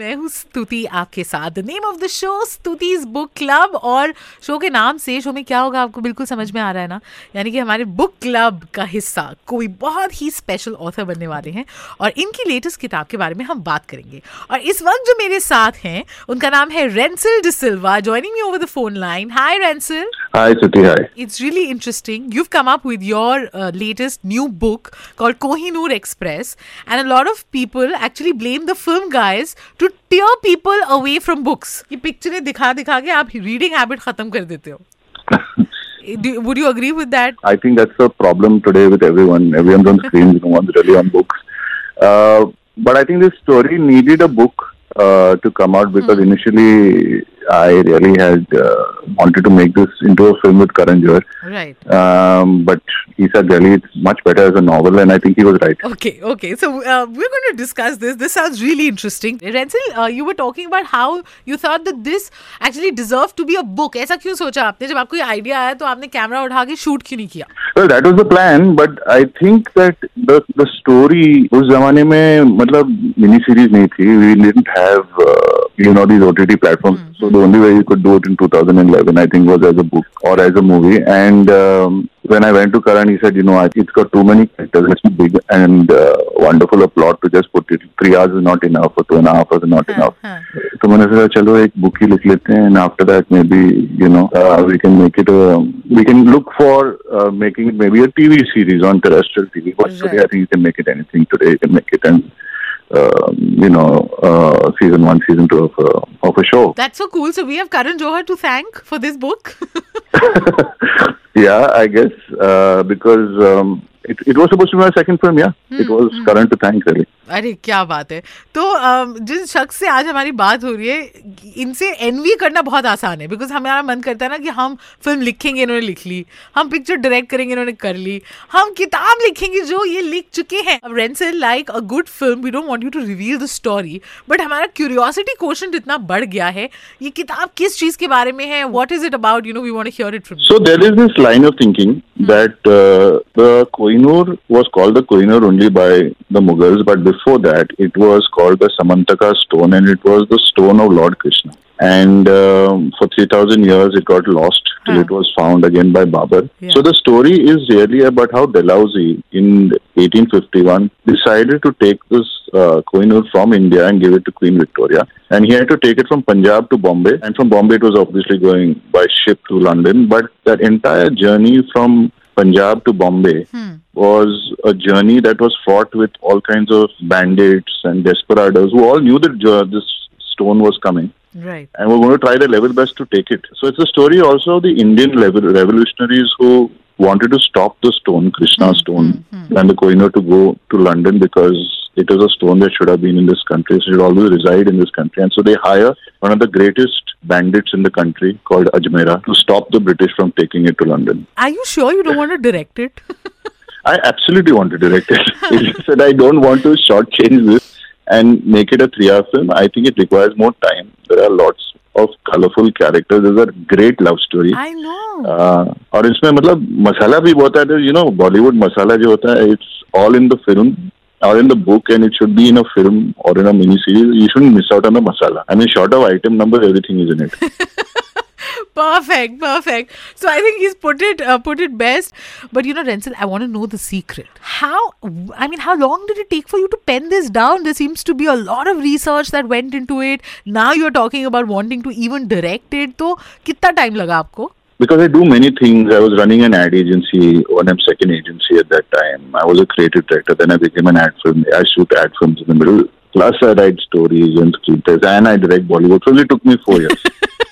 मैं हूँ स्तुति आपके साथ name of the show Stuti book club और शो के नाम से शो में क्या होगा आपको बिल्कुल समझ में आ रहा है ना यानी कि हमारे बुक क्लब का हिस्सा कोई बहुत ही स्पेशल ऑथर बनने वाले हैं और इनकी लेटेस्ट किताब के बारे में हम बात करेंगे और इस वक्त जो मेरे साथ हैं उनका नाम है Rensil D'Silva joining me over the phone line hi Rensil Hi, Suti. Hi. It's really interesting. You've come up with your uh, latest new book called Kohinoor Express, and a lot of people actually blame the film guys tear people away from books ये पिक्चरें दिखा दिखा के आप reading habit खत्म कर देते हो Do, would you agree with that? I think that's a problem today with everyone. Everyone's on screens, no one's really on books. Uh, but I think this story needed a book uh, to come out because mm. initially I really had uh, wanted to make this into a film with Karan Johar. Right. Um, but he said really it's much better as a novel, and I think he was right. Okay, okay. So uh, we're going to discuss this. This sounds really interesting. Rensil, uh, you were talking about how you thought that this actually deserved to be a book. ऐसा क्यों सोचा आपने जब आपको ये idea आया तो आपने कैमरा उठा के शूट क्यों नहीं किया Well, that was the plan, but I think that the the story उस जमाने में मतलब मिनी सीरीज नहीं थी. We didn't have uh, you know these OTT platforms. So the only way you could do it in 2011, I think, was as a book or as a movie. And um, when I went to Karan, he said, you know, I- it's got too many characters. It's too big and uh, wonderful a plot to just put it. Three hours is not enough, or two and a half hours is not enough. हाँ. तो मैंने सोचा चलो एक book ही लिख लेते हैं and after that may be you know we can make it we can look for making it may be a TV series on terrestrial TV but today I think you can make it anything today you can make it and you know uh, season one season two of a, of a show That's so cool. So we have Karan Johar to thank for this book. yeah i guess uh, because um, it, it was supposed to be my second film yeah it was Karan to thank really अरे क्या बात है। तो जिस शख्स से आज हमारी बात हो रही है इनसे एनवी करना बहुत आसान है बिकॉज़ हमारा मन करता है ना कि हम फ़िल्म लिखेंगे इन्होंने लिख ली हम पिक्चर डायरेक्ट करेंगे इन्होंने कर ली हम किताब लिखेंगे जो ये लिख चुके हैं। अब Rensil like a good film we don't want you to reveal the story but हमारा क्यूरियोसिटी क्वेश्चन इतना बढ़ गया है ये किताब किस चीज़ के बारे में है what is it about you know we want to hear it from So there is this line of thinking that uh, the Kohinoor was called the Kohinoor only by the Mughals, but before that it was called the Samantaka stone, and it was the stone of Lord Krishna. And um, for 3,000 years it got lost till Huh. it was found again by Babur. Yeah. So the story is really about how Dalhousie in 1851 decided to take this uh, Kohinoor from India and give it to Queen Victoria. And he had to take it from Punjab to Bombay. And from Bombay, it was obviously going by ship to London. But that entire journey from Punjab to Bombay was a journey that was fraught with all kinds of bandits and desperados who all knew that uh, this stone was coming. Right. And we're going to try their level best to take it. So it's a story also of the Indian revolutionaries who wanted to stop the stone, Krishna mm-hmm. stone, mm-hmm. and the Kohinoor to go to London because it is a stone that should have been in this country, it should always reside in this country. And so they hire one of the greatest bandits in the country called Ajmera to stop the British from taking it to London. Are you sure you don't want to direct it? I absolutely want to direct it. it's just that I don't want to shortchange this and make it a three-hour film. I think it requires more time. There are lots of colorful characters. There's a great love story. I know. Uh, और इसमें मतलब मसाला भी बहुत है you know Bollywood मसाला जो होता है it's all in the film or in the book and it should be in a film or in a mini series you shouldn't miss out on the masala i mean short of item number everything is in it perfect, perfect. So I think he's put it uh, put it best. But you know, Rensil, I want to know the secret. How? I mean, how long did it take for you to pen this down? There seems to be a lot of research that went into it. Now you're talking about wanting to even direct it. So, कितना time laga apko? because I do many things. I was running an ad agency, one M second agency at that time. I was a creative director. Then I became an ad film. I shoot ad films in the middle. Plus, I write stories and screenplays, and I direct Bollywood films. It took me four years.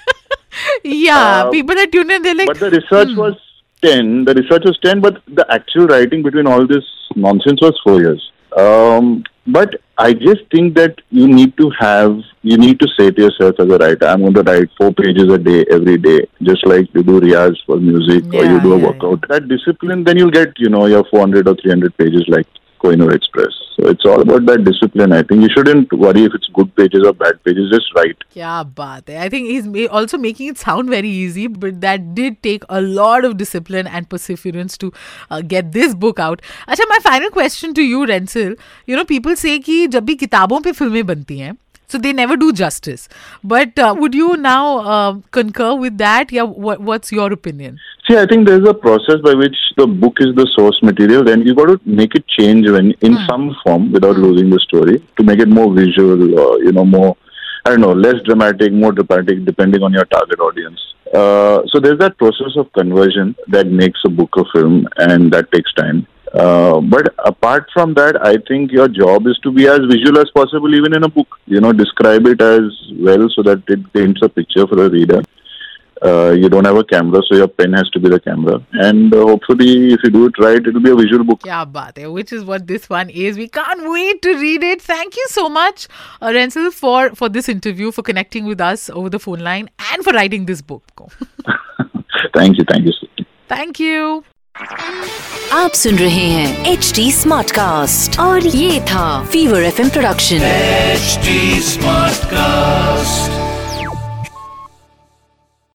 yeah Uh, people that tune in they're like but the research was ten. The research was ten, but the actual writing between all this nonsense was four years. Um, but I just think that you need to have, you need to say to yourself as a writer, I'm going to write four pages a day every day, just like you do riyaz for music or you Yeah, do a yeah, workout. That discipline, then you'll get, you know, your 400 or 300 pages like Kohinoor Express. So it's all about that discipline. I think you shouldn't worry if it's good pages or bad pages. Just write. Yeah, baat. I think he's also making it sound very easy, but that did take a lot of discipline and perseverance to uh, get this book out. Acha, my final question to you, Rensil. You know, people say कि जब भी किताबों पे फ़िल्में बनती हैं, so they never do justice. But uh, would you now uh, concur with that? Yeah, what, what's your opinion? See, I think there's a process by which the book is the source material, then you got to make it change when in some form without losing the story to make it more visual, or, you know, more I don't know, less dramatic, more dramatic, depending on your target audience. Uh, so there's that process of conversion that makes a book a film, and that takes time. Uh, but apart from that, I think your job is to be as visual as possible, even in a book. You know, describe it as well so that it paints a picture for a reader. Uh, you don't have a camera, so your pen has to be the camera. And uh, hopefully, if you do it right, it will be a visual book. Yeah, baat hai, which is what this one is. We can't wait to read it. Thank you so much, uh, Rensil, for, for this interview, for connecting with us over the phone line, and for writing this book. thank you, thank you. Sir. Thank you. आप सुन रहे हैं H D smart cast और ये था fever F production HD Smartcast.